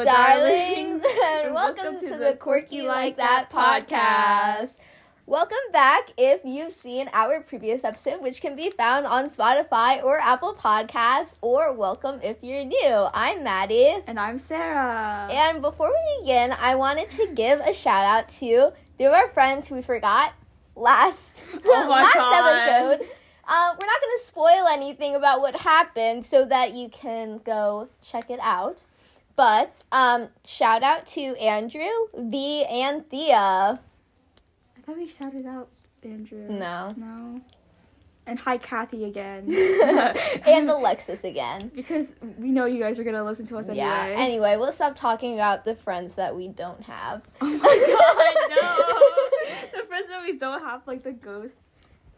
Hello, darlings, and welcome, to, the Quirky Like That podcast. Welcome back if you've seen our previous episode, which can be found on Spotify or Apple Podcasts, or welcome if you're new. I'm Madi. And I'm Sara. And before we begin, I wanted to give a shout out to three of our friends who we forgot last, Oh last God. episode. Uh, we're not going to spoil anything about what happened so that you can go check it out. But um, shout out to Andrew, V, and Thea. I thought we shouted out Andrew. No. No. And hi, Kathy again. and Alexis again. because we know you guys are gonna listen to us anyway. Yeah. Anyway, we'll stop talking about the friends that we don't have. Oh my god, no! the friends that we don't have, like the ghost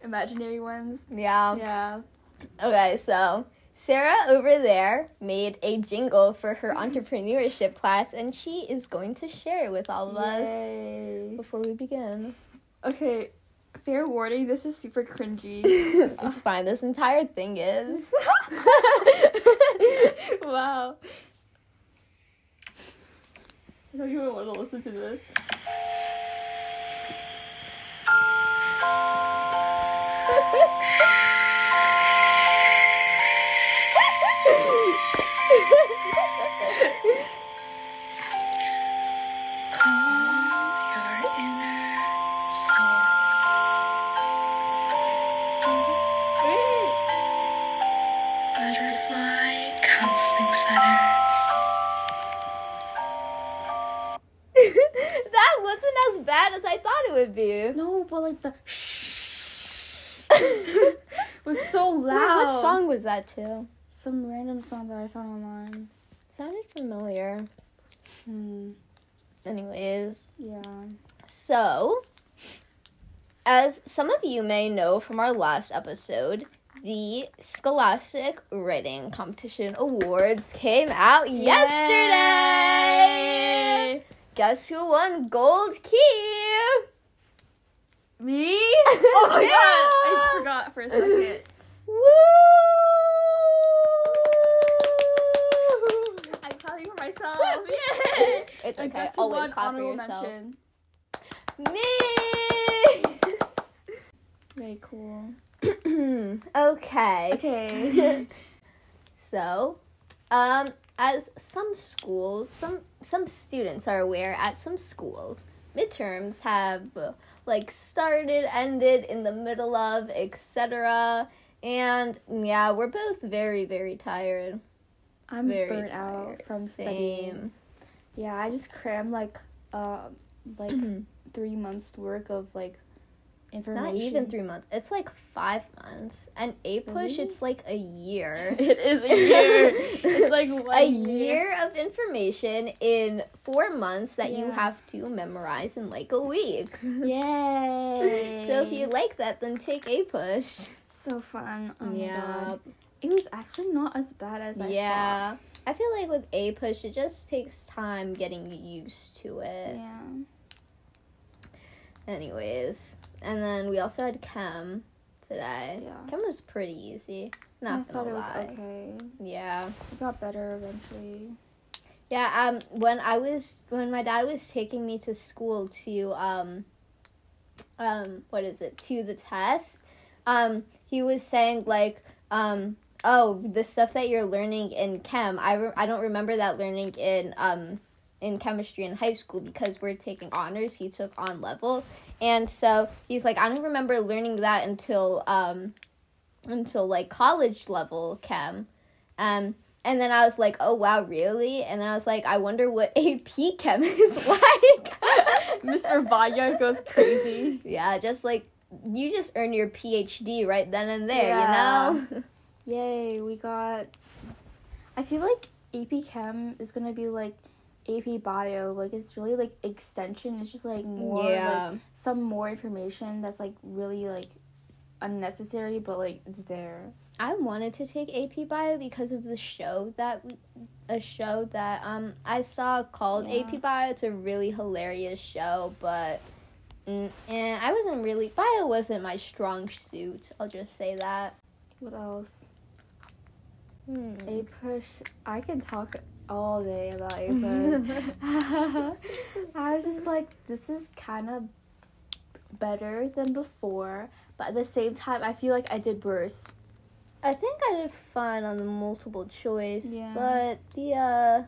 imaginary ones. yeah. Yeah. Okay, so Sara over there made a jingle for her entrepreneurship class, and she is going to share it with all of us before we begin. Okay, fair warning, this is super cringy. it's fine. This entire thing is. wow. I don't even want to listen to this. It would be. No, but like the shh was so loud. Wait, what song was that to? Some random song that I found online. Sounded familiar. Hmm. Anyways, Yeah. so as some of you may know from our last episode, the Scholastic Writing Competition Awards came out yesterday. Guess who won Gold Key? Me? Oh my god! I forgot for a second. Woo! I'm clapping for myself. Yay! It's okay. guess Always won clap for honorable yourself. mention? Me. Very cool. okay. Okay. So, um, as some schools, some some students are aware, at some schools, midterms have like started, ended, in the middle of, etc. And yeah, we're both very, very tired. I'm Very burnt tired. out from Same. studying. Yeah, I just crammed like uh like three months work of like information. Not even three months. It's like five months. And APUSH, Really? it's like a year. It is a year. it's like one a year of information in four months that you have to memorize in like a week. Yay! So if you like that, then take APUSH. so fun. Oh yeah. It was actually not as bad as I yeah. I feel like with APUSH, it just takes time getting used to it. Yeah. Anyways, and then we also had chem today. Yeah. Chem was pretty easy. Not I thought it was lie. okay. Yeah. It got better eventually. Yeah, um when I was when my dad was taking me to school to um um what is it? to the test, um he was saying like um oh, the stuff that you're learning in chem, I re- I don't remember that learning in um in chemistry in high school because we're taking honors. He took on level. And so he's like I don't remember learning that until um until like college level chem. Um and then I was like, oh wow, really? And then I was like, I wonder what AP Chem is like. Mr. Vanya goes crazy. Yeah, just like you just earn your PhD right then and there, Yeah. you know? Yay, we got. I feel like AP Chem is gonna be like AP Bio. Like it's really like extension. It's just like more yeah. like some more information that's like really like unnecessary, but like it's there. I wanted to take AP Bio because of the show that we, a show that um I saw called Yeah. AP Bio. It's a really hilarious show, but mm, and I wasn't really bio wasn't my strong suit. I'll just say that. What else? Hmm. A push. I can talk all day about Ava. I was just like, this is kind of better than before, but at the same time, I feel like I did worse. I think I did fine on the multiple choice, Yeah. but the uh,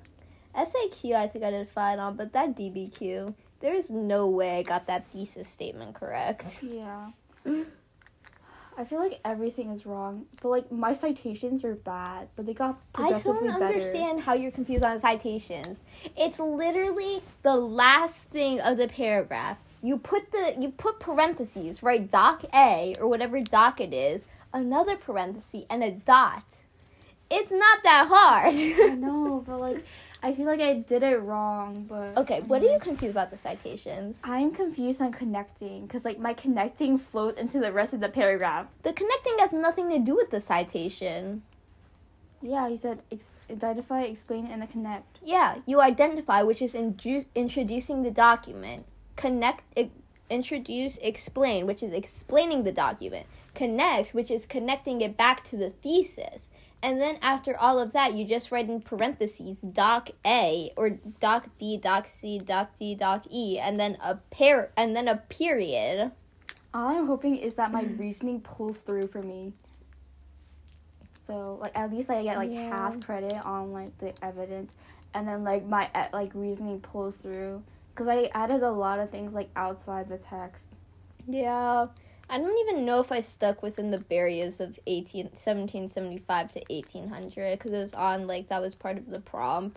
SAQ I think I did fine on, but that DBQ, there is no way I got that thesis statement correct. Yeah. I feel like everything is wrong, but like my citations were bad, but they got I still progressively don't better. understand how you're confused on citations. It's literally the last thing of the paragraph. You put the you put parentheses, right? Doc A or whatever doc it is, another parenthesis and a dot. It's not that hard. I know, but like I feel like I did it wrong, but okay, what are you confused about the citations? I'm confused on connecting because like my connecting flows into the rest of the paragraph. The connecting has nothing to do with the citation. Yeah, you said ex- identify, explain, and the connect. Yeah, you identify, which is inju- introducing the document. Connect, i- introduce, explain, which is explaining the document. Connect, which is connecting it back to the thesis. And then after all of that, you just write in parentheses doc A or doc B, doc C, doc D, doc E, and then a pair, and then a period. All I'm hoping is that my reasoning pulls through for me. So like at least I get like Yeah. half credit on like the evidence, and then like my like reasoning pulls through because I added a lot of things like outside the text. Yeah. I don't even know if I stuck within the barriers of 18, 1775 to 1800 because it was on, like, that was part of the prompt.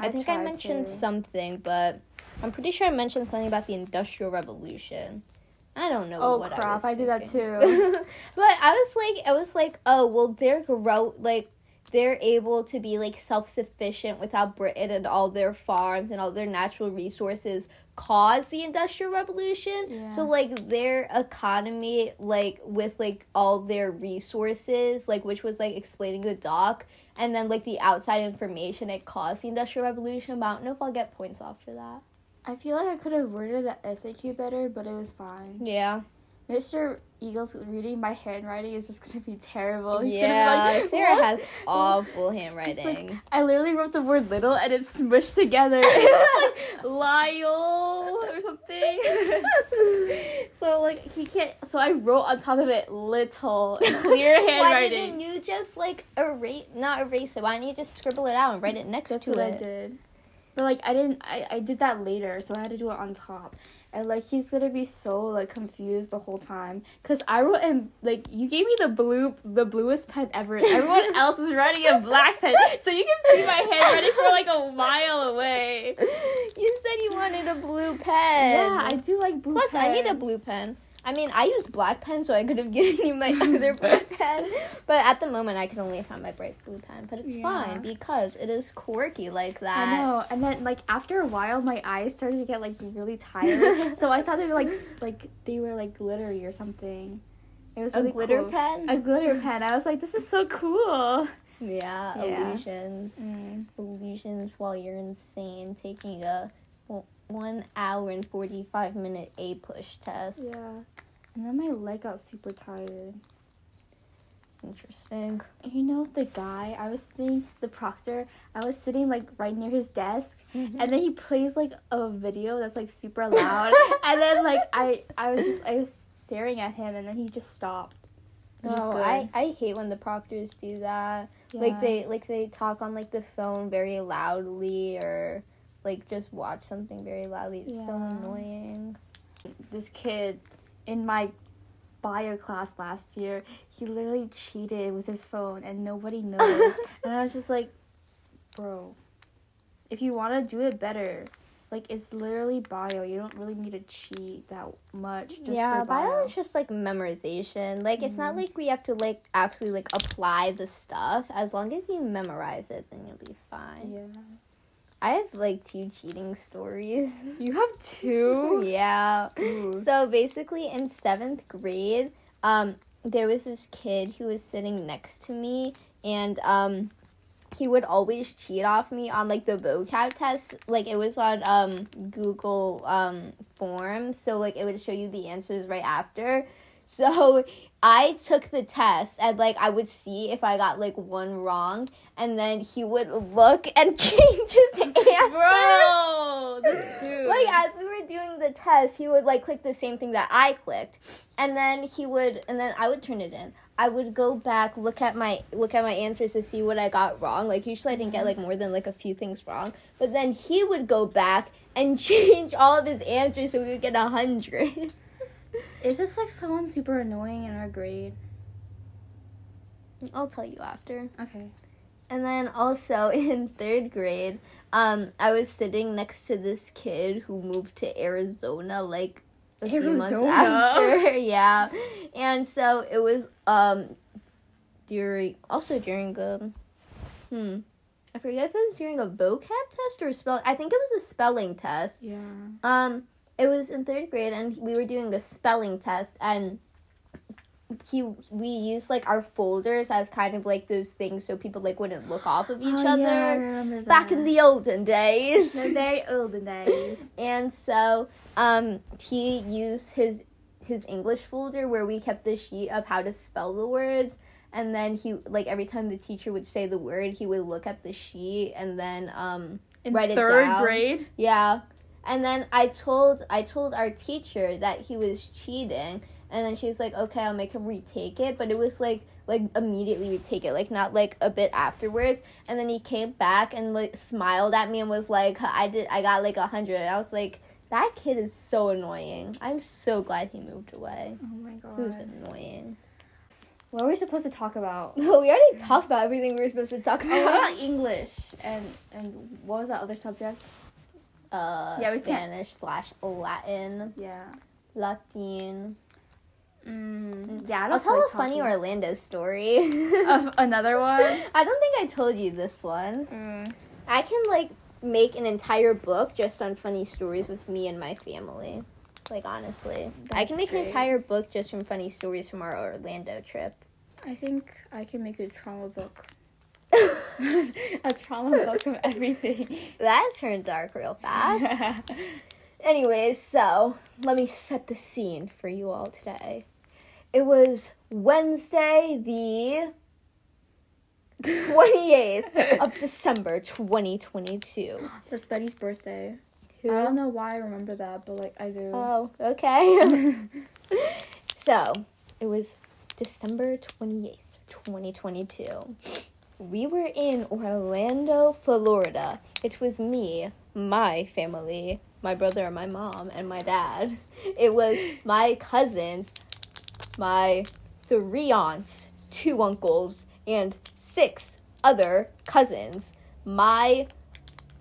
I, think I mentioned to. something, but I'm pretty sure I mentioned something about the Industrial Revolution. I don't know Oh what I crap! I, did that too. but I was like, I was like, oh well, they're grow like they're able to be like self sufficient without Britain and all their farms and all their natural resources caused the industrial revolution. Yeah. So like their economy, like with like all their resources, like which was like explaining the doc. And then like the outside information, it caused the industrial revolution. But I don't know if I'll get points off for that. I feel like I could have worded the SAQ better, but it was fine. Yeah, Mr. Eagles reading my handwriting is just gonna be terrible. He's yeah. be like, Sara "What?" has awful handwriting. like, I literally wrote the word little and it's smushed together. It's like Lyle or something. so like he can't so I wrote on top of it little clear Why handwriting. didn't you just like erase, not erase it? Why didn't you just scribble it out and write it next That's to what it? I did. But like I didn't I, I did that later, so I had to do it on top. And like he's gonna be so like confused the whole time. Cause I wrote in like you gave me the blue the bluest pen ever. Everyone else is writing in black pen. So you can see my handwriting for like a mile away. You said you wanted a blue pen. Yeah, I do like blue Plus, I need a blue pen. I mean, I use black pen, so I could have given you my other blue pen. But at the moment, I can only find my bright blue pen. But it's Yeah. fine because it is quirky like that. I know, and then like after a while, my eyes started to get like really tired. so I thought they were like like they were like glittery or something. It was A really glitter cool. pen? A glitter pen. I was like, this is so cool. yeah, Yeah. illusions. Mm. Illusions while you're insane, taking a one hour and 45 minute A push test. Yeah. And then my leg got super tired. Interesting. You know the guy I was sitting, the proctor, I was sitting like right near his desk, Mm-hmm. and then he plays like a video that's like super loud, and then like I I was just I was staring at him, and then he just stopped. Which is Oh, good. I, I hate when the proctors do that. Like they like they talk on like the phone very loudly or like just watch something very loudly. It's so annoying. this kid in my bio class last year, he literally cheated with his phone and nobody knows. and I was just like, bro, if you want to do it better, like it's literally bio. You don't really need to cheat that much. Just yeah, for bio bio. is just like memorization. Like it's not Mhm. like we have to like actually like apply the stuff. As long as you memorize it, then you'll be fine. Yeah. I have like two cheating stories. You have two. yeah. Ooh. So basically, in seventh grade, um, there was this kid who was sitting next to me, and um, he would always cheat off me on like the vocab test. Like it was on um Google um Forms, so like it would show you the answers right after. So I took the test and like I would see if I got like one wrong and then he would look and change his answer. Bro, this dude. Like as we were doing the test, he would like click the same thing that I clicked. And then he would and then I would turn it in. I would go back, look at my look at my answers to see what I got wrong. Like usually I didn't get mm-hmm. like more than like a few things wrong. But then he would go back and change all of his answers so we would get a hundred. Is this like someone super annoying in our grade? I'll tell you after. Okay. And then also in third grade, um, I was sitting next to this kid who moved to Arizona like a few months after. yeah. And so it was um during also during um hmm I forget if it was during a vocab test or a spell I think it was a spelling test. Yeah. Um, it was in third grade, and we were doing a spelling test, and he we used like our folders as kind of like those things so people like wouldn't look off of each Oh, other. Yeah, Back in the olden days, the very olden days. and so um, he used his his English folder where we kept the sheet of how to spell the words. And then he like every time the teacher would say the word, he would look at the sheet and then um In Write it third down. grade. yeah. And then I told I told our teacher that he was cheating and then she was like, "Okay, I'll make him retake it." But it was like like immediately retake it, like not like a bit afterwards. And then he came back and like smiled at me and was like, "I did I got like a 100." I was like, "That kid is so annoying. I'm so glad he moved away. Oh my god. Who's annoying?" What are we supposed to talk about? we already talked about everything we were supposed to talk Oh, what about. about English and and what was that other subject? Uh, Yeah, we can't- Spanish slash Latin, Yeah. Latin. Mm, yeah. I I'll tell a funny talking- Orlando story. Of another one. I don't think I told you this one. Mm. I can like make an entire book just on funny stories with me and my family. Like honestly, I can make great. an entire book just from funny stories from our Orlando trip. I think I can make a trauma book. a trauma book of everything. that turned dark real fast. Anyways, so let me set the scene for you all today. It was Wednesday, the 28th of December, 2022. That's Betty's birthday. Who? I don't know why I remember that, but like I do. Oh, okay. so, it was December 28th, 2022. We were in Orlando, Florida. It was me, my family, my brother, and my mom, and my dad. It was my cousins, my three aunts, two uncles, and six other cousins. My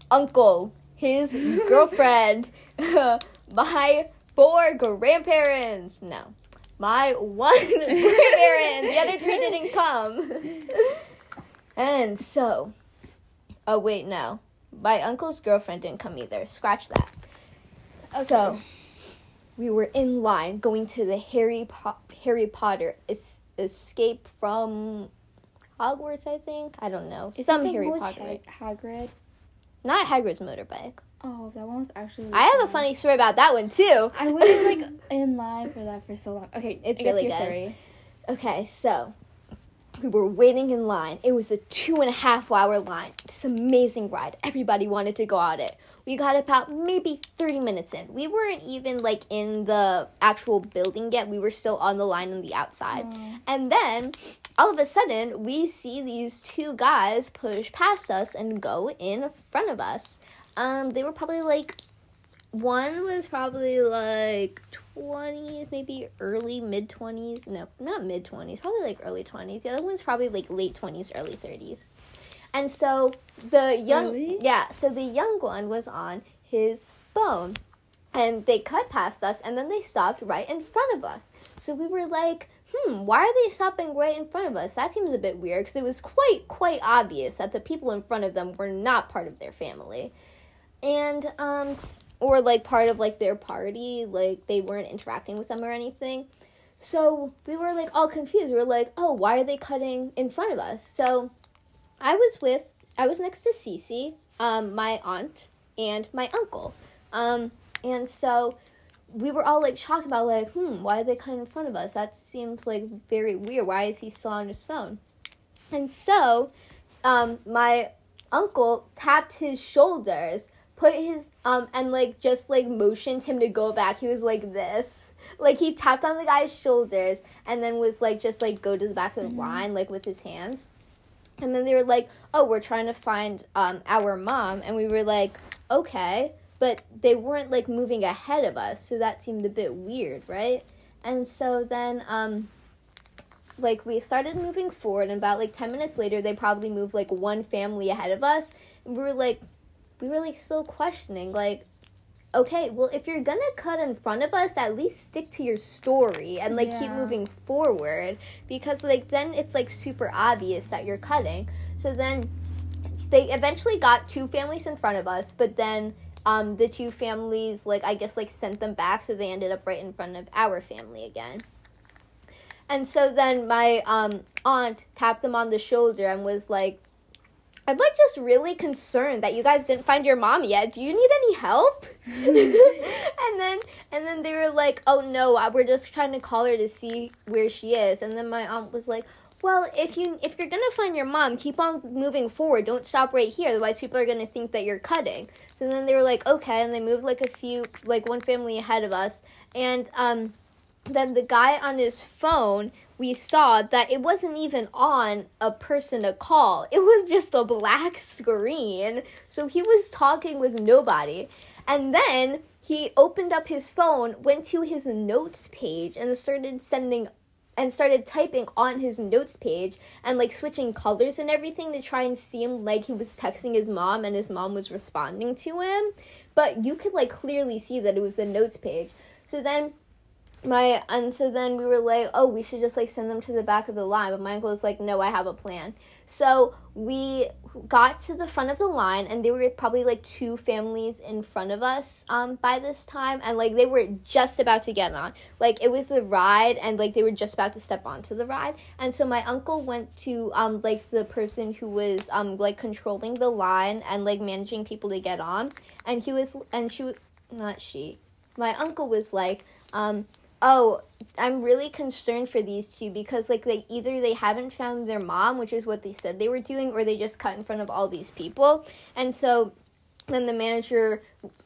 uncle, his girlfriend, my four grandparents. No, my one grandparent. The other three didn't come. And so, oh wait, no, my uncle's girlfriend didn't come either. Scratch that. So, we were in line going to the Harry po- Harry Potter es- escape from Hogwarts. I think I don't know Is some Harry Potter. with Ha- Hagrid? Not Hagrid's motorbike. Oh, that one was actually. really I have a funny story about that one too. I was like in line for that for so long. Okay, It's really your good. story. Okay, so we were waiting in line. It was a two and a half hour line. This amazing ride. Everybody wanted to go on it. We got about maybe 30 minutes in. We weren't even like in the actual building yet. We were still on the line on the outside. Aw. And then all of a sudden, we see these two guys push past us and go in front of us. Um, they were probably like one was probably like 20s, maybe early mid 20s. No, not mid 20s, probably like early 20s. The other one's probably like late 20s, early 30s. And so the young Really? yeah, so the young one was on his phone. And they cut past us and then they stopped right in front of us. So we were like, hmm, why are they stopping right in front of us? That seems a bit weird because it was quite, quite obvious that the people in front of them were not part of their family. And, um, or like part of like their party, like they weren't interacting with them or anything. So we were like all confused. We were like, oh, why are they cutting in front of us? So I was with, I was next to Cece, um, my aunt, and my uncle. Um, and so we were all like shocked about like, hmm, why are they cutting in front of us? That seems like very weird. Why is he still on his phone? And so, um, my uncle tapped his shoulders, put his um, and like just like motioned him to go back. He was like this, like he tapped on the guy's shoulders, and then was like just like go to the back of the line like with his hands. And then they were like, "Oh, we're trying to find um our mom," and we were like, "Okay." But they weren't like moving ahead of us, so that seemed a bit weird, right? And so then um like we started moving forward and about like 10 minutes later they probably moved like one family ahead of us and we were like we were like still questioning like okay well if you're gonna cut in front of us at least stick to your story and like keep moving forward because like then it's like super obvious that you're cutting. So then they eventually got two families in front of us but then um, the two families like i guess like sent them back so they ended up right in front of our family again. And so then my um, aunt tapped them on the shoulder and was like, I'm like just really concerned that you guys didn't find your mom yet. Do you need any help? and then and then they were like, "Oh no, uh, we're just trying to call her to see where she is." And then my aunt was like, "Well, if you if you're gonna find your mom, keep on moving forward. Don't stop right here. Otherwise, people are gonna think that you're cutting." So then they were like, "Okay," and they moved like a few, like one family ahead of us, and um then the guy on his phone we saw that it wasn't even on a person to call. It was just a black screen. So he was talking with nobody. And then he opened up his phone went to his notes page and started sending and started typing on his notes page and like switching colors and everything to try and seem like he was texting his mom and his mom was responding to him. But you could like clearly see that it was the notes page. So then my and so then we were like oh we should just like send them to the back of the line. But my uncle was like no i have a plan. So we got to the front of the line and there were probably like two families in front of us um by this time and like they were just about to get on. Like it was the ride and like they were just about to step onto the ride. And so my uncle went to um like the person who was um like controlling the line and like managing people to get on. And he was and she not she my uncle was like um oh i'm really concerned for these two because like they either they haven't found their mom which is what they said they were doing or they just cut in front of all these people. And so then the manager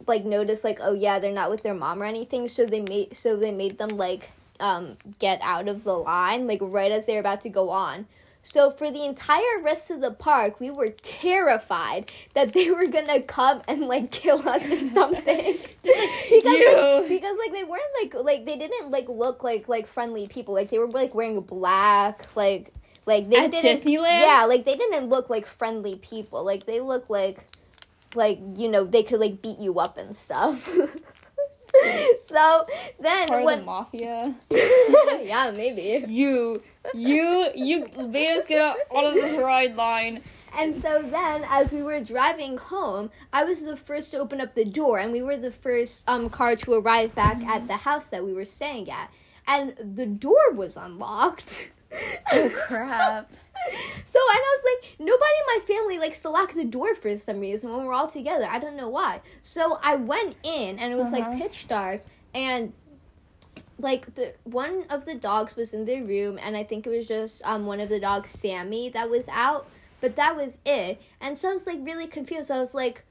like noticed like oh yeah they're not with their mom or anything. So they made so they made them like um get out of the line like right as they're about to go on so for the entire rest of the park we were terrified that they were gonna come and like kill us or something because like, You. because like they weren't like like they didn't like look like like friendly people like they were like wearing black like like they At didn't Disneyland? yeah like they didn't look like friendly people like they look like like you know they could like beat you up and stuff so then Part of when the mafia. yeah maybe You, you, you made us get out of this ride line. And so then, as we were driving home, I was the first to open up the door, and we were the first um, car to arrive back at the house that we were staying at. And the door was unlocked. Oh crap! So and I was like, nobody in my family likes to lock the door for some reason when we're all together. I don't know why. So I went in, and it was Uh-huh. like pitch dark, and like the one of the dogs was in the room, and I think it was just um one of the dogs, Sammy, that was out. But that was it. And so I was like really confused. I was like,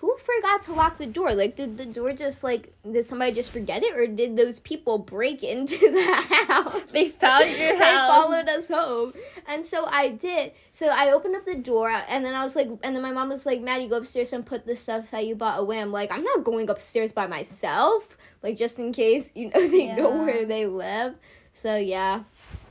who forgot to lock the door? Like, did the door just like did somebody just forget it, or did those people break into the house? They found your they followed us home. And so I did. So I opened up the door and then I was like and then my mom was like, Madi, go upstairs and put the stuff that you bought away. I'm like, I'm not going upstairs by myself. Like just in case, you know, they know where they live. So yeah.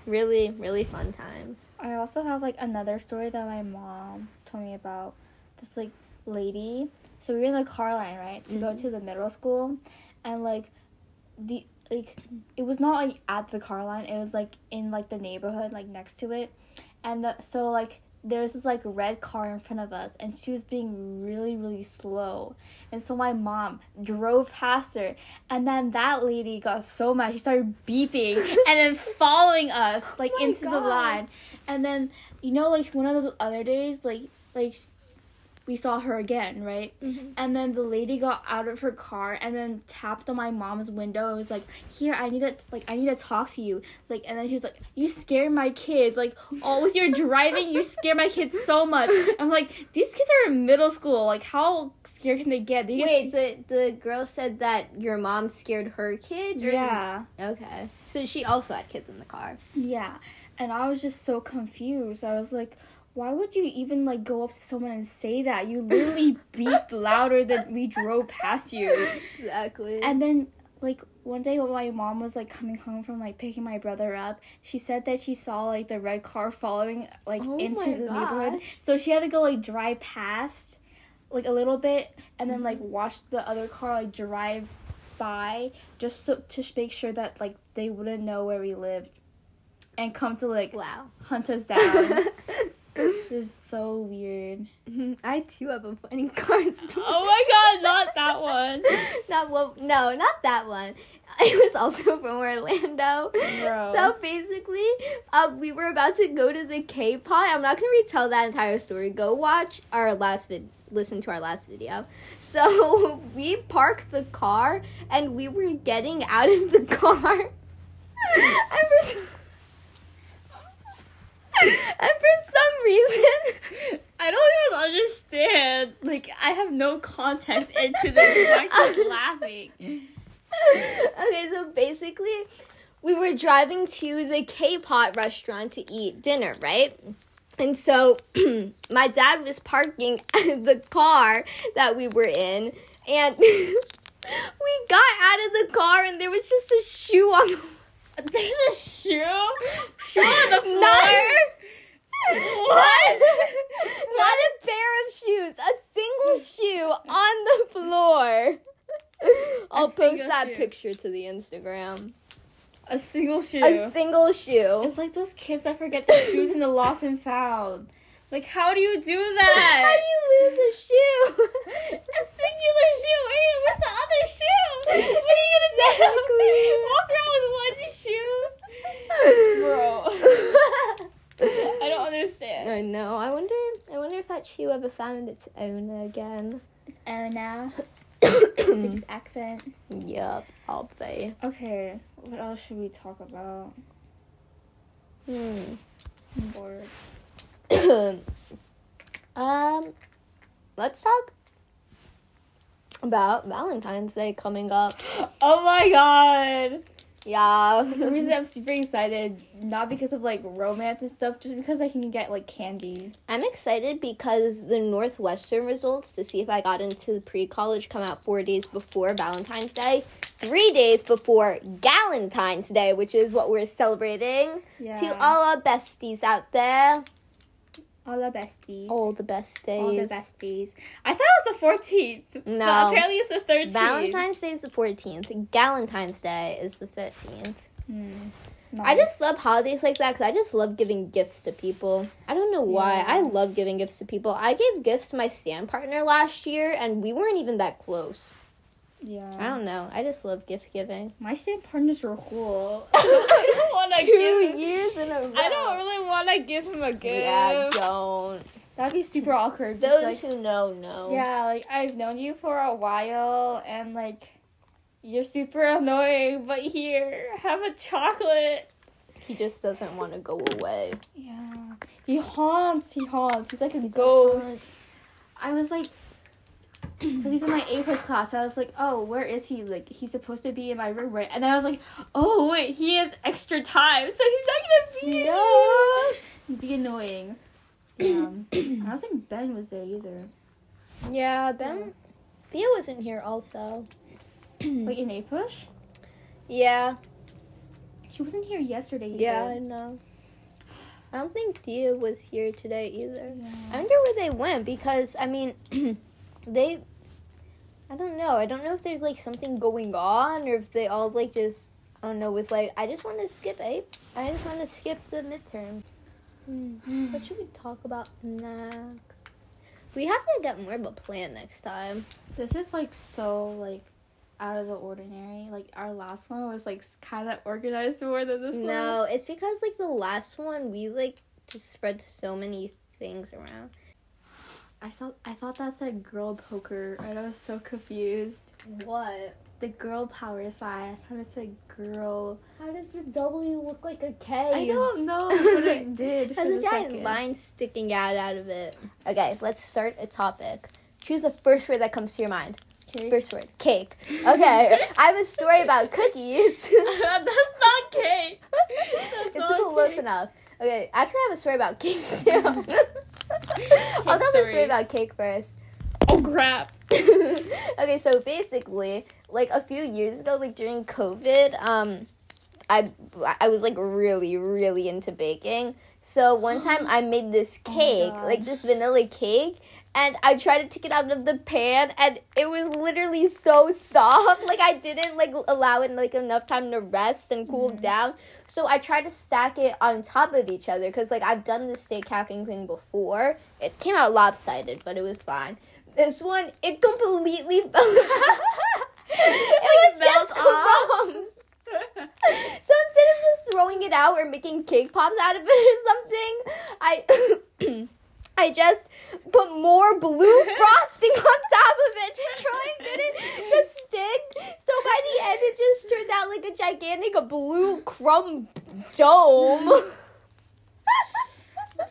Really, really fun times. I also have like another story that my mom told me about. This like lady. So we were in the car line, right, to go Mhm. to the middle school, and like the like it was not like at the car line. It was like in like the neighborhood, like next to it, and the, so like there's this like red car in front of us, and she was being really really slow, and so my mom drove past her, and then that lady got so mad. She started beeping and then following us like Oh into the line, and then you know like one of those other days like like we saw her again, right? Mhm. And then the lady got out of her car and then tapped on my mom's window and was like, "Here, I need to like I need to talk to you." Like, and then she was like, "You scare my kids. Like, all with your driving, you scare my kids so much." I'm like, these kids are in middle school. Like, how scared can they get? They just- Wait, the the girl said that your mom scared her kids. Or yeah, Okay. So she also had kids in the car. yeah. And I was just so confused. I was like. Why would you even like go up to someone and say that? You literally beeped louder than we drove past you. Exactly. And then like one day when my mom was like coming home from like picking my brother up, she said that she saw like the red car following like Oh into the neighborhood. So she had to go like drive past like a little bit and then Mm-hmm. like watch the other car like drive by just so to make sure that like they wouldn't know where we lived and come to like wow. hunt us down. this is so weird. I too have a funny car story. Oh my god, not that one. not well, no, not that one. It was also from Orlando. Bro. So basically, um, we were about to go to the K-pot. I'm not gonna retell that entire story. Go watch our last vid. Listen to our last video. So we parked the car and we were getting out of the car. and for some, and for some reason, I don't even understand. Like, I have no context into this. I'm actually laughing. okay, so basically, we were driving to the K-pot restaurant to eat dinner, right? And so my dad was parking the car that we were in, and we got out of the car, and there was just a shoe on the There's a shoe? Shoe on the floor? Not- what? Not a pair of shoes, a single shoe on the floor. I'll post that shoe. picture to the Instagram. A single shoe. A single shoe. it's like those kids that forget their shoes in the lost and found. Like, how do you do that? How do you lose a shoe? a singular shoe. Wait, where's the other shoe? What are you gonna do? Walk around with one shoe? Bro. I don't understand. I know. I wonder. I wonder if that shoe ever found its owner again. It's Anna. Hmm. British accent. yep, I'll say. Okay, what else should we talk about? Hmm. I'm bored. um, let's talk about Valentine's Day coming up. Oh my god! Yeah. For some reason, I'm super excited. Not because of like romance and stuff, just because I can get like candy. I'm excited because the Northwestern results to see if I got into pre college come out four days before Valentine's Day, three days before Galentine's Day, which is what we're celebrating. Yeah. To all our besties out there, all the besties. all the besties. All the besties. I thought it was the 14th. No. But apparently it's the 13th. Valentine's Day is the 14th. Galentine's Day is the 13th. Hmm. I just love holidays like that because I just love giving gifts to people. I don't know why. Yeah. I love giving gifts to people. I gave gifts to my stand partner last year and we weren't even that close. Yeah. I don't know. I just love gift giving. My stand partners were cool. I don't want to give. Two years in a row. I don't really want to give him a gift. Yeah, don't. That'd be super awkward. Those like, who know, know. yeah, like I've known you for a while, and like you're super annoying, but here, have a chocolate. He just doesn't want to go away. Yeah, he haunts. He haunts. He's like a ghost. I was like, because he's in my A plus class. I was like, oh, where is he? Like, he's supposed to be in my room, right? And then I was like, oh wait, he has extra time, so he's not gonna be No. Be annoying. Um, I don't think Ben was there either. Yeah, Ben. Thea wasn't here also. Wait, in APUSH? Yeah. She wasn't here yesterday. Either. Yeah, I know. I don't think Thea was here today either. Yeah. I wonder where they went because I mean, they. I don't know. I don't know if there's like something going on or if they all like just. I don't know. Was like I just want to skip a. I just want to skip the midterm. Hmm. What should we talk about next? We have to get more of a plan next time. This is like so like out of the ordinary. Like our last one was like kind of organized more than this one. No, it's because like the last one we like just spread so many things around. I saw. I thought that said girl poker, and I was so confused. What? The girl power sign. I thought it said girl. How does the W look like a K? I don't know, but it did. Has a giant second. line sticking out out of it. Okay, let's start a topic. Choose the first word that comes to your mind. Cake. First word, cake. Okay, I have a story about cookies. That's not cake. That's it's not close enough. Okay, actually, I have a story about cake too. I'll tell the story about cake first. Oh crap. okay, so basically, like a few years ago, like during COVID, um, I I was like really really into baking. So one time I made this Oh cake, God. like this vanilla cake, and I tried to take it out of the pan, and it was literally so soft. Like I didn't like allow it like enough time to rest and cool Mhm. down. So I tried to stack it on top of each other because like I've done the steak hacking thing before. It came out lopsided, but it was fine. This one, it completely fell. it was just crumbs. So instead of just throwing it out or making cake pops out of it or something, I I just put more blue frosting on top of it to try and get it to stick. So by the end, it just turned out like a gigantic blue crumb dome.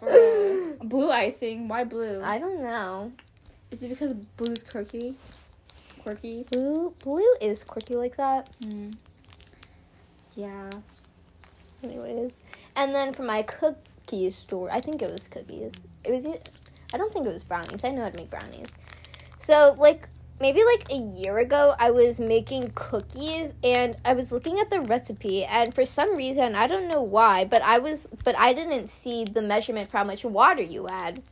Blue icing. Why blue? I don't know. Is it because blue's quirky? Quirky. Blue, blue is quirky like that. Hmm. Yeah. Anyways, and then for my cookies store, I think it was cookies. It was. I don't think it was brownies. I know how to make brownies. So like maybe like a year ago, I was making cookies and I was looking at the recipe, and for some reason I don't know why, but I was but I didn't see the measurement for how much water you add.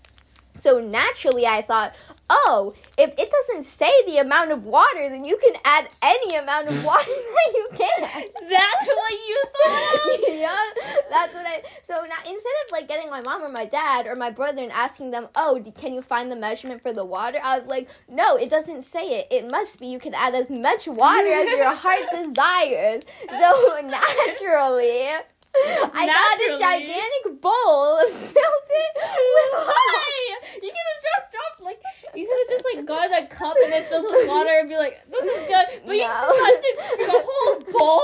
So naturally, I thought, oh, if it doesn't say the amount of water, then you can add any amount of water that you can. That's what you thought. yeah, that's what I. So now instead of like getting my mom or my dad or my brother and asking them, "Oh, d- can you find the measurement for the water?" I was like, "No, it doesn't say it. It must be. You can add as much water as your heart desires." So naturally. I got a gigantic bowl, filled it with water. You could have just dropped like you could have just like gotten a cup and then filled with water and be like, "This is good," but you No. decided to the whole bowl.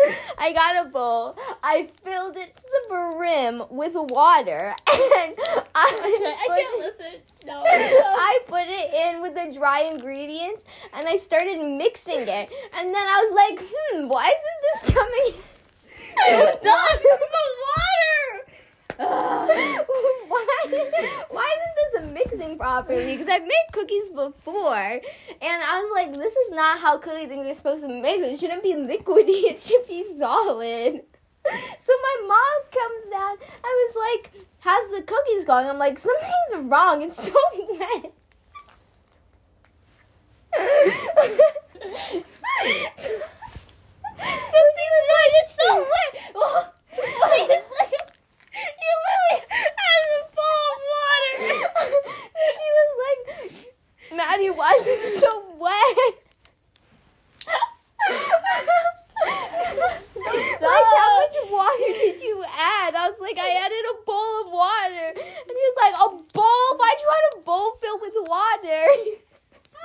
I got a bowl. I filled it to the brim with water, and I, I put- can't listen. No. I put it in with the dry ingredients, and I started mixing it. And then I was like, "Hmm, why isn't this coming?" Done. the water. Why? Why isn't this mixing properly? Because I've made cookies before, and I was like, "This is not how cookie things are supposed to mix. It shouldn't be liquidy. It should be solid." So my mom comes down. I was like, "How's the cookies going?" I'm like, "Something's wrong. It's so wet." Something's right. It's so wet. Oh, wait a. You literally had a bowl of water. she was like, Madi, why is it so wet? like, how much water did you add? I was like, I added a bowl of water. And he was like, a bowl? Why'd you add a bowl filled with water?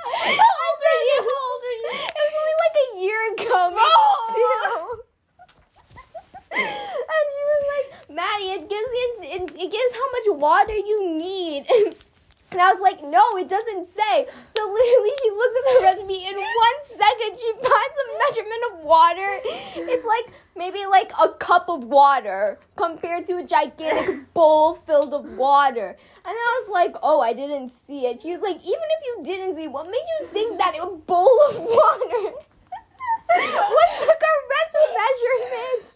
How old are you? How old are you? It was only like a year ago, Bro. too. and she was like, Madi, it gives it, it, it gives how much water you need. And I was like, no, it doesn't say. So literally, she looks at the recipe. In one second, she finds the measurement of water. It's like maybe like a cup of water compared to a gigantic bowl filled of water. And I was like, oh, I didn't see it. She was like, even if you didn't see, what made you think that a bowl of water was the correct measurement?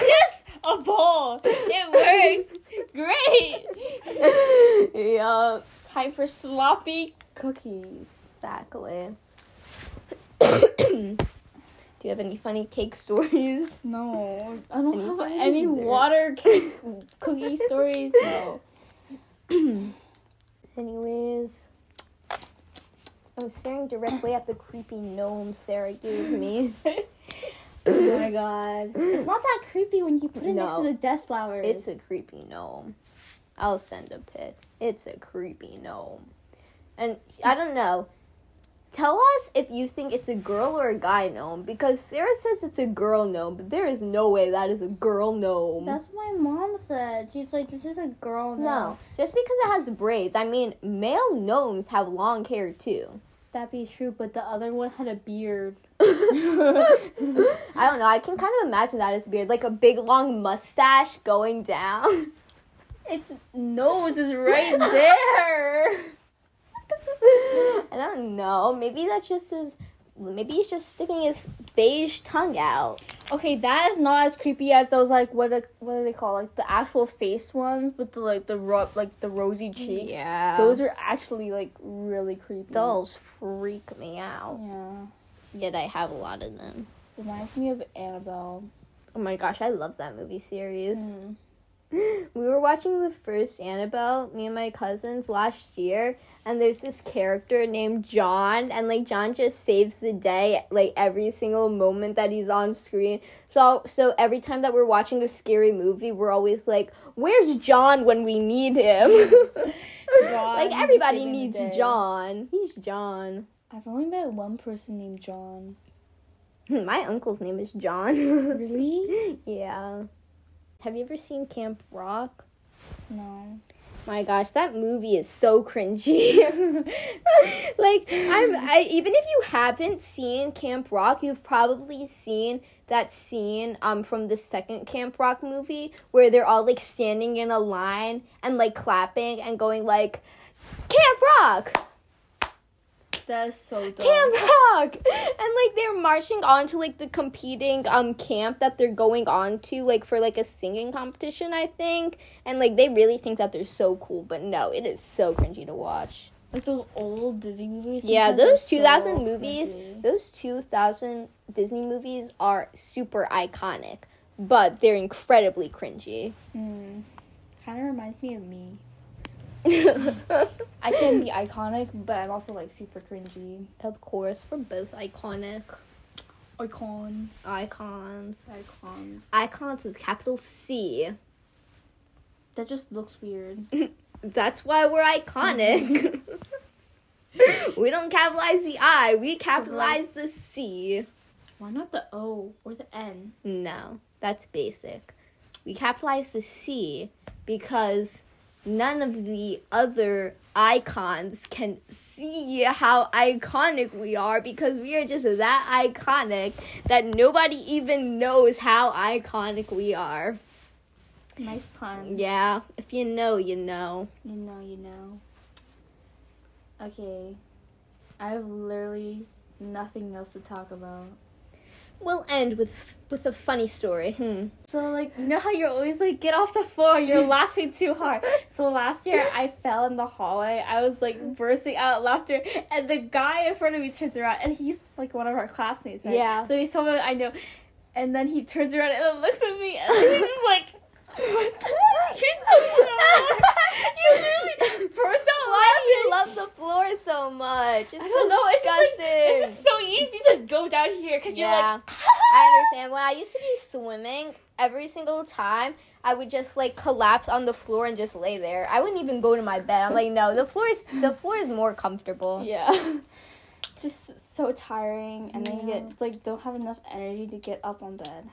yes, a bowl. It works. Yup. Time for sloppy cookies. Exactly. Do you have any funny cake stories? No, I don't Any have any either. water cake cookie stories. No. Anyways, I'm staring directly at the creepy gnome Sara gave me. oh my god. It's not that creepy when you put it next to the death flowers. It's a creepy gnome. I'll send a pic. It's a creepy gnome. And I don't know. Tell us if you think it's a girl or a guy gnome because Sara says it's a girl gnome, but there is no way that is a girl gnome. That's what my mom said. She's like, this is a girl no, just because it has braids. I mean, male gnomes have long hair too. That'd be true, but the other one had a beard. I don't know. I can kind of imagine that as beard, like a big long mustache going down. Its nose is right there. I don't know. Maybe that's just his. Maybe he's just sticking his beige tongue out. Okay, that is not as creepy as those like what are, what do they call like the actual face ones with the like the ro- like the rosy cheeks. Yeah. Those are actually like really creepy. those freak me out. Yeah. Yet I have a lot of them. Reminds me of Annabelle. Oh my gosh, I love that movie series. Mm. We were watching the first Annabelle, me and my cousins, last year, and there's this character named John, and like John just saves the day like every single moment that he's on screen. So so every time that we're watching a scary movie, we're always like, "Where's John when we need him?" John, like everybody needs. John. He's John. I've only met one person named John. My uncle's name is John. Really? yeah. Have you ever seen Camp Rock? No. My gosh, that movie is so cringy. like I'm I even if you haven't seen Camp Rock, you've probably seen that scene um from the second Camp Rock movie where they're all like standing in a line and like clapping and going like Camp Rock! That is so dumb. Camp Rock! And like they're marching on to like the competing um camp that they're going on to like for like a singing competition, I think. And like they really think that they're so cool, but no, it is so cringy to watch. Like those old Disney movies. Yeah, sometimes are those so 2000 movies, cringy. those 2000 Disney movies are super iconic, but they're incredibly cringy. Mm. Kind of reminds me of me. Of I can be iconic, but I'm also like super cringy. Of course, we're both iconic Icon. icons. Icons. Icons with capital C. That just looks weird. That's why we're iconic. we don't capitalize the I, we capitalize the C. Why not the O or the N? No, that's basic. We capitalize the C because none of the other icons can see how iconic we are because we are just that iconic that nobody even knows how iconic we are. Nice pun. Yeah, if you know, you know. You know, you know. Okay. I have literally nothing else to talk about. We'll end with with a funny story. Hmm. So like you know how you're always like get off the floor, you're laughing too hard. So last year I fell in the hallway. I was like bursting out laughter, and the guy in front of me turns around, and he's like one of our classmates, right? Yeah. So he's someone I know, and then he turns around and looks at me, and he's just like, "What the you doing?" You literally burst out Why do you love the floor so much? It's I don't know. It's just like it's just so easy to go down here because Yeah. you're like. I understand. When I used to be swimming, every single time I would just like collapse on the floor and just lay there. I wouldn't even go to my bed. I'm like, no, the floor is the floor is more comfortable. Yeah. Just so tiring, and then you get like don't have enough energy to get up on bed.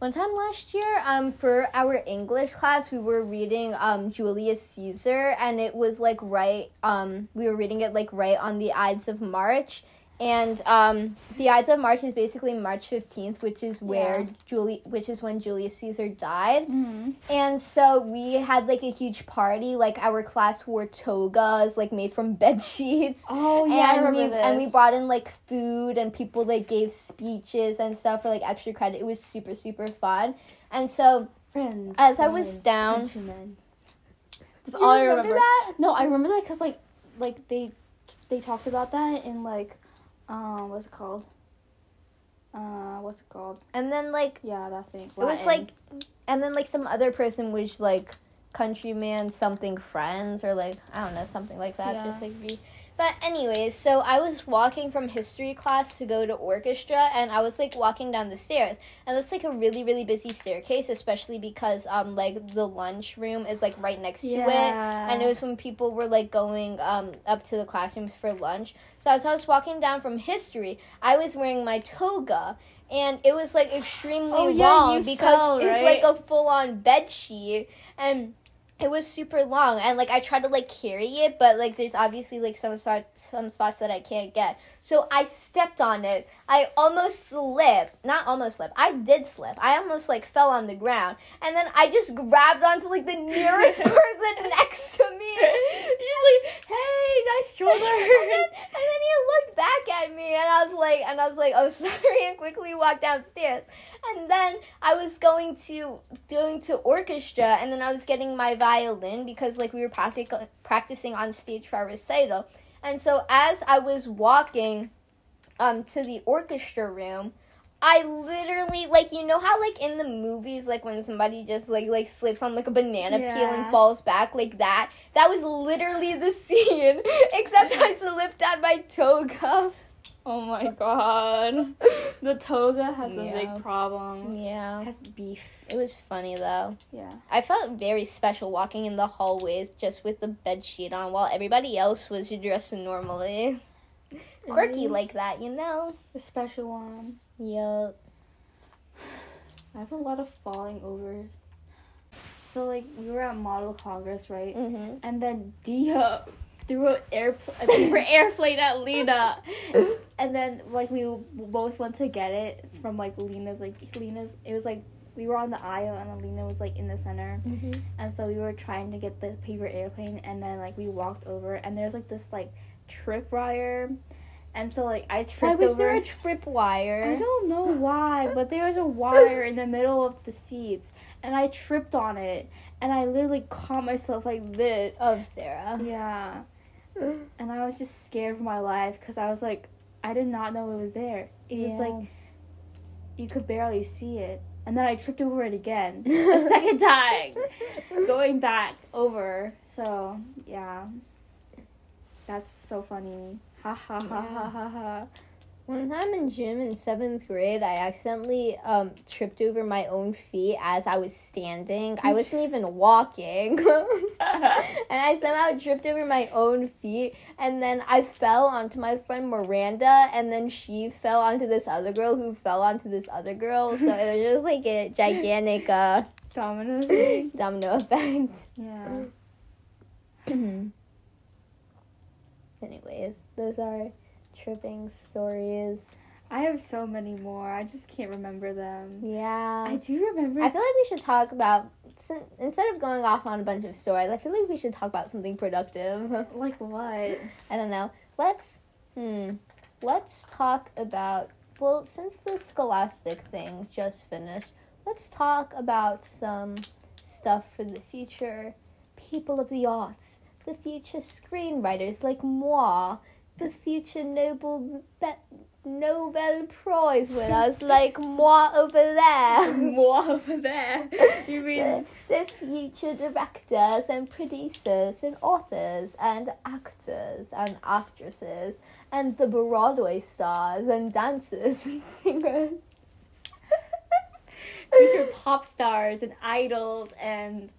One time last year, um, for our English class, we were reading um Julius Caesar, and it was like right um we were reading it like right on the Ides of March. And um, the Ides of March is basically March fifteenth, which is where Yeah. Julie, which is when Julius Caesar died. Mm-hmm. And so we had like a huge party. Like our class wore togas, like made from bed sheets. Oh yeah, I and remember we this. and we brought in like food and people like gave speeches and stuff for like extra credit. It was super super fun. And so friends. as I was down- countrymen. That's You all I remember remember. that? No, I remember that because like like they they talked about that in like um what's it called? Uh, what's it called? and then like Yeah, that thing. it was like and then like some other person was like countryman something friends or like I don't know something like that. Yeah. Just like re- but anyways, so I was walking from history class to go to orchestra, and I was like walking down the stairs, and it's like a really really busy staircase, especially because um like the lunch room is like right next to it. And it was when people were like going um, up to the classrooms for lunch. So as I was walking down from history, I was wearing my toga. And it was like extremely Oh, yeah, long because fell, it's like a full on bed sheet. And it was super long. And like I tried to like carry it, but like there's obviously like some spot, some spots that I can't get. So I stepped on it. I almost slipped. Not almost slipped. I did slip. I almost like fell on the ground. And then I just grabbed onto like the nearest person next to me. You're like, hey, nice and, then, and then he looked back at me and I was like and I was like, oh sorry and quickly walked downstairs. And then I was going to going to orchestra and then I was getting my violin because like we were practic- practicing on stage for our recital. And so as I was walking um to the orchestra room, I literally like you know how like in the movies like when somebody just like like slips on like a banana peel and falls back like that. That was literally the scene. Except I slipped on my toga. Oh my god. The toga has a big problem. Yeah. It Yeah. has beef. It was funny though. Yeah. I felt very special walking in the hallways just with the bed sheet on while everybody else was dressed normally. Quirky like that, you know? The special one. Yup. I have a lot of falling over. So like we were at Model Congress, right? Mm-hmm. And then Dia threw an a paper airplane at Lena, and then like we both went to get it from like Lena's like Lena's. It was like we were on the aisle and Alina was like in the center, Mm-hmm. and so we were trying to get the paper airplane, and then like we walked over, and there's like this like trip wire, and so like I Why tripped was over. there a trip wire? I don't know why, but there was a wire in the middle of the seats, and I tripped on it, and I literally caught myself like this. Of Sara. Yeah, and I was just scared for my life because I was like, I did not know it was there. It was like you could barely see it, and then I tripped over it again a second time, going back over. So yeah, that's so funny. Ha ha ha ha ha ha. One time in gym in seventh grade, I accidentally um, tripped over my own feet as I was standing. I wasn't even walking. and I somehow tripped over my own feet, and then I fell onto my friend Miranda, and then she fell onto this other girl who fell onto this other girl. So it was just like a gigantic uh, Domino thing. domino effect. Yeah. Anyways, those are tripping stories. I have so many more. I just can't remember them. Yeah. I do remember. I feel like we should talk about instead of going off on a bunch of stories. I feel like we should talk about something productive. like what? I don't know. Let's hmm. Let's talk about well, since the Scholastic thing just finished, let's talk about some stuff for the future people of the arts, the future screenwriters like moi, the future Nobel Be- Nobel Prize winners like moi over there. Moi over there. You mean? the, the future directors and producers and authors and actors and actresses and the Broadway stars and dancers and singers. future pop stars and idols and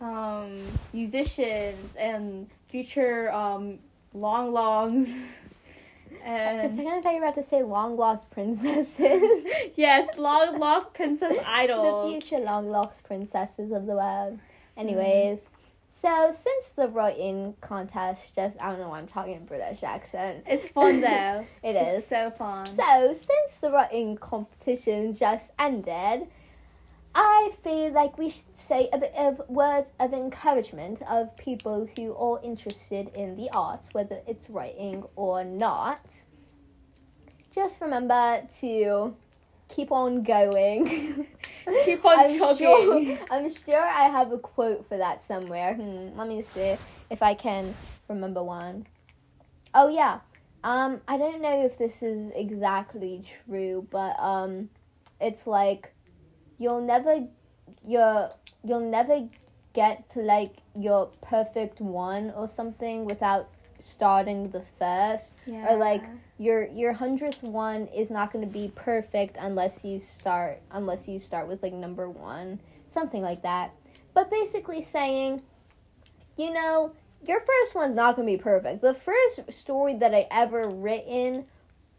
um, musicians and future um, long longs. For a uh, and second, I thought you were about to say long lost princesses. yes, long lost princess idols. the future long lost princesses of the world. Mm-hmm. Anyways, so since the writing contest just, I don't know why I'm talking in British accent. It's fun though. It It's so fun. So, since the writing competition just ended, I feel like we should say a bit of words of encouragement of people who are interested in the arts, whether it's writing or not. Just remember to keep on going. Keep on I'm chugging. Sure, I'm sure I have a quote for that somewhere. Hmm, let me see if I can remember one. Oh yeah. Um, I don't know if this is exactly true, but um, it's like you'll never, you're, you'll never get to like your perfect one or something without starting the first. Yeah. like, Your your hundredth one is not going to be perfect unless you start unless you start with like number one, something like that. But basically saying, you know, your first one's not going to be perfect. The first story that I ever written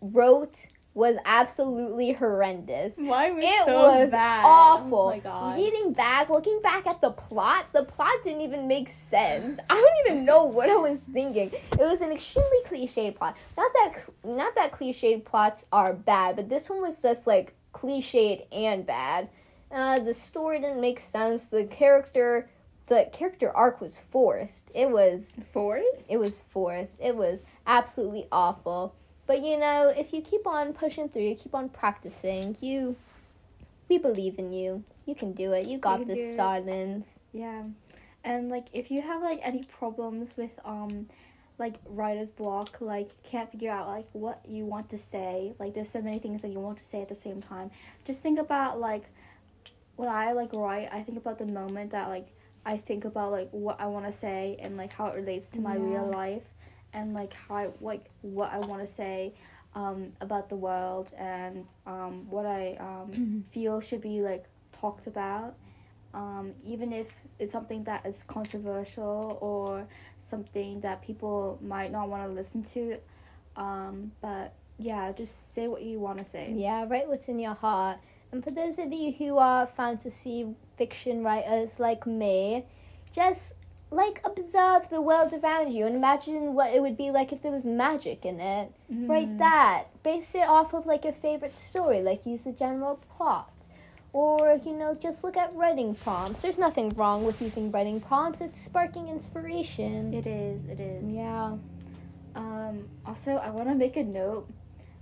wrote was absolutely horrendous. Mine was It so was bad. awful. Oh my god. Reading back, looking back at the plot, the plot didn't even make sense. I don't even know what I was thinking. It was an extremely cliched plot. Not that not that cliched plots are bad, but this one was just like cliched and bad. Uh, the story didn't make sense. The character, the character arc was forced. It was forced. it was forced. It was absolutely awful. But you know, if you keep on pushing through, you keep on practicing, you we believe in you. You can do it. You got do this. Silence. Yeah. And like if you have like any problems with um like writer's block, like can't figure out like what you want to say, like there's so many things that you want to say at the same time. Just think about like when I like write, I think about the moment that like I think about like what I want to say and like how it relates to my real life and like how I, like what I want to say um about the world and um what I um feel should be like talked about um, even if it's something that is controversial or something that people might not want to listen to. Um, but yeah, just say what you want to say. Yeah, write what's in your heart. And for those of you who are fantasy fiction writers like me, just like observe the world around you and imagine what it would be like if there was magic in it. Write Mm. that. Base it off of like a favorite story, like use the general plot. Or, you know, just look at writing prompts. There's nothing wrong with using writing prompts. It's sparking inspiration. It is. It is. yeah. Um, also, I want to make a note.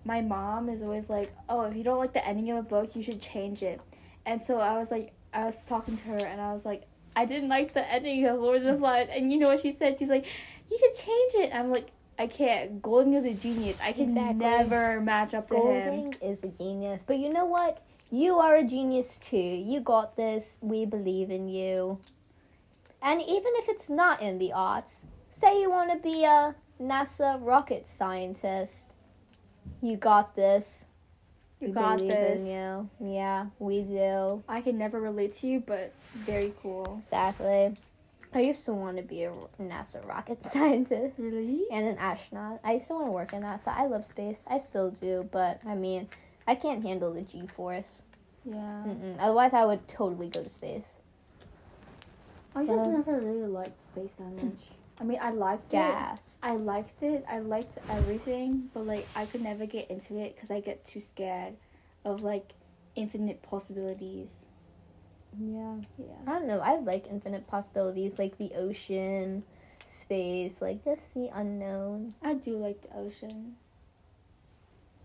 My mom is always like, "Oh, if you don't like the ending of a book, you should change it." And so I was like, I was talking to her, and I was like, I didn't like the ending of Lord of the Flies, and you know what she said? She's like, "You should change it." I'm like, I can't. Golding is a genius. I can Exactly. never match up to him. Golding is a genius. But you know what? You are a genius too. You got this. We believe in you. And even if it's not in the arts, say you want to be a NASA rocket scientist, you got this. You We got believe this. In you. Yeah, we do. I can never relate to you, but very cool. Exactly. I used to want to be a NASA rocket scientist Really? and an astronaut. I used to want to work in NASA. I love space. I still do, but I mean, I can't handle the G force. Yeah. Mm-mm. Otherwise, I would totally go to space. I just Yeah. never really liked space that much. I mean, I liked it. I liked it. I liked everything, but like I could never get into it because I get too scared of like infinite possibilities. Yeah. Yeah. I don't know. I like infinite possibilities, like the ocean, space, like just the unknown. I do like the ocean.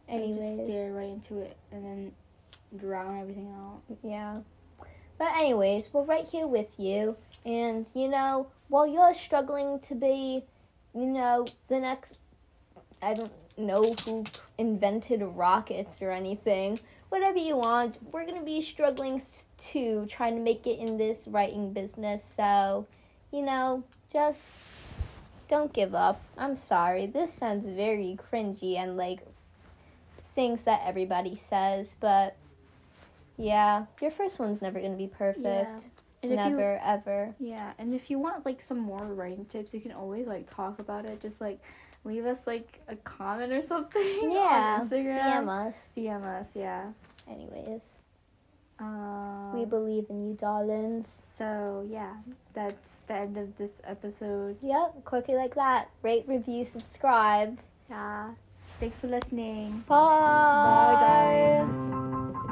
I just Anyways, stare right into it and then drown everything out. yeah. But anyways, we're right here with you, and you know, while you're struggling to be, you know, the next, I don't know who invented rockets or anything. Whatever you want, we're gonna be struggling too, trying to make it in this writing business. So, you know, just don't give up. I'm sorry. This sounds very cringy and like things that everybody says, but yeah, your first one's never gonna be perfect. Yeah. And if you Never, ever. Yeah, and if you want like some more writing tips, you can always like talk about it. Just like leave us like a comment or something Yeah. on Instagram. DM us. DM us, yeah. Anyways, Um, we believe in you, darlings. so yeah, that's the end of this episode. Yep, quickly like that. Rate, review, subscribe. Yeah. Thanks for listening. Bye. Bye, guys.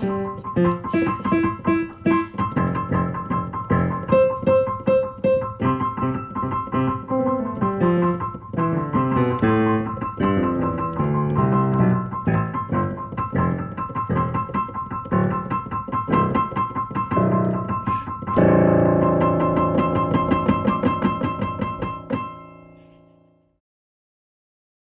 Thank you.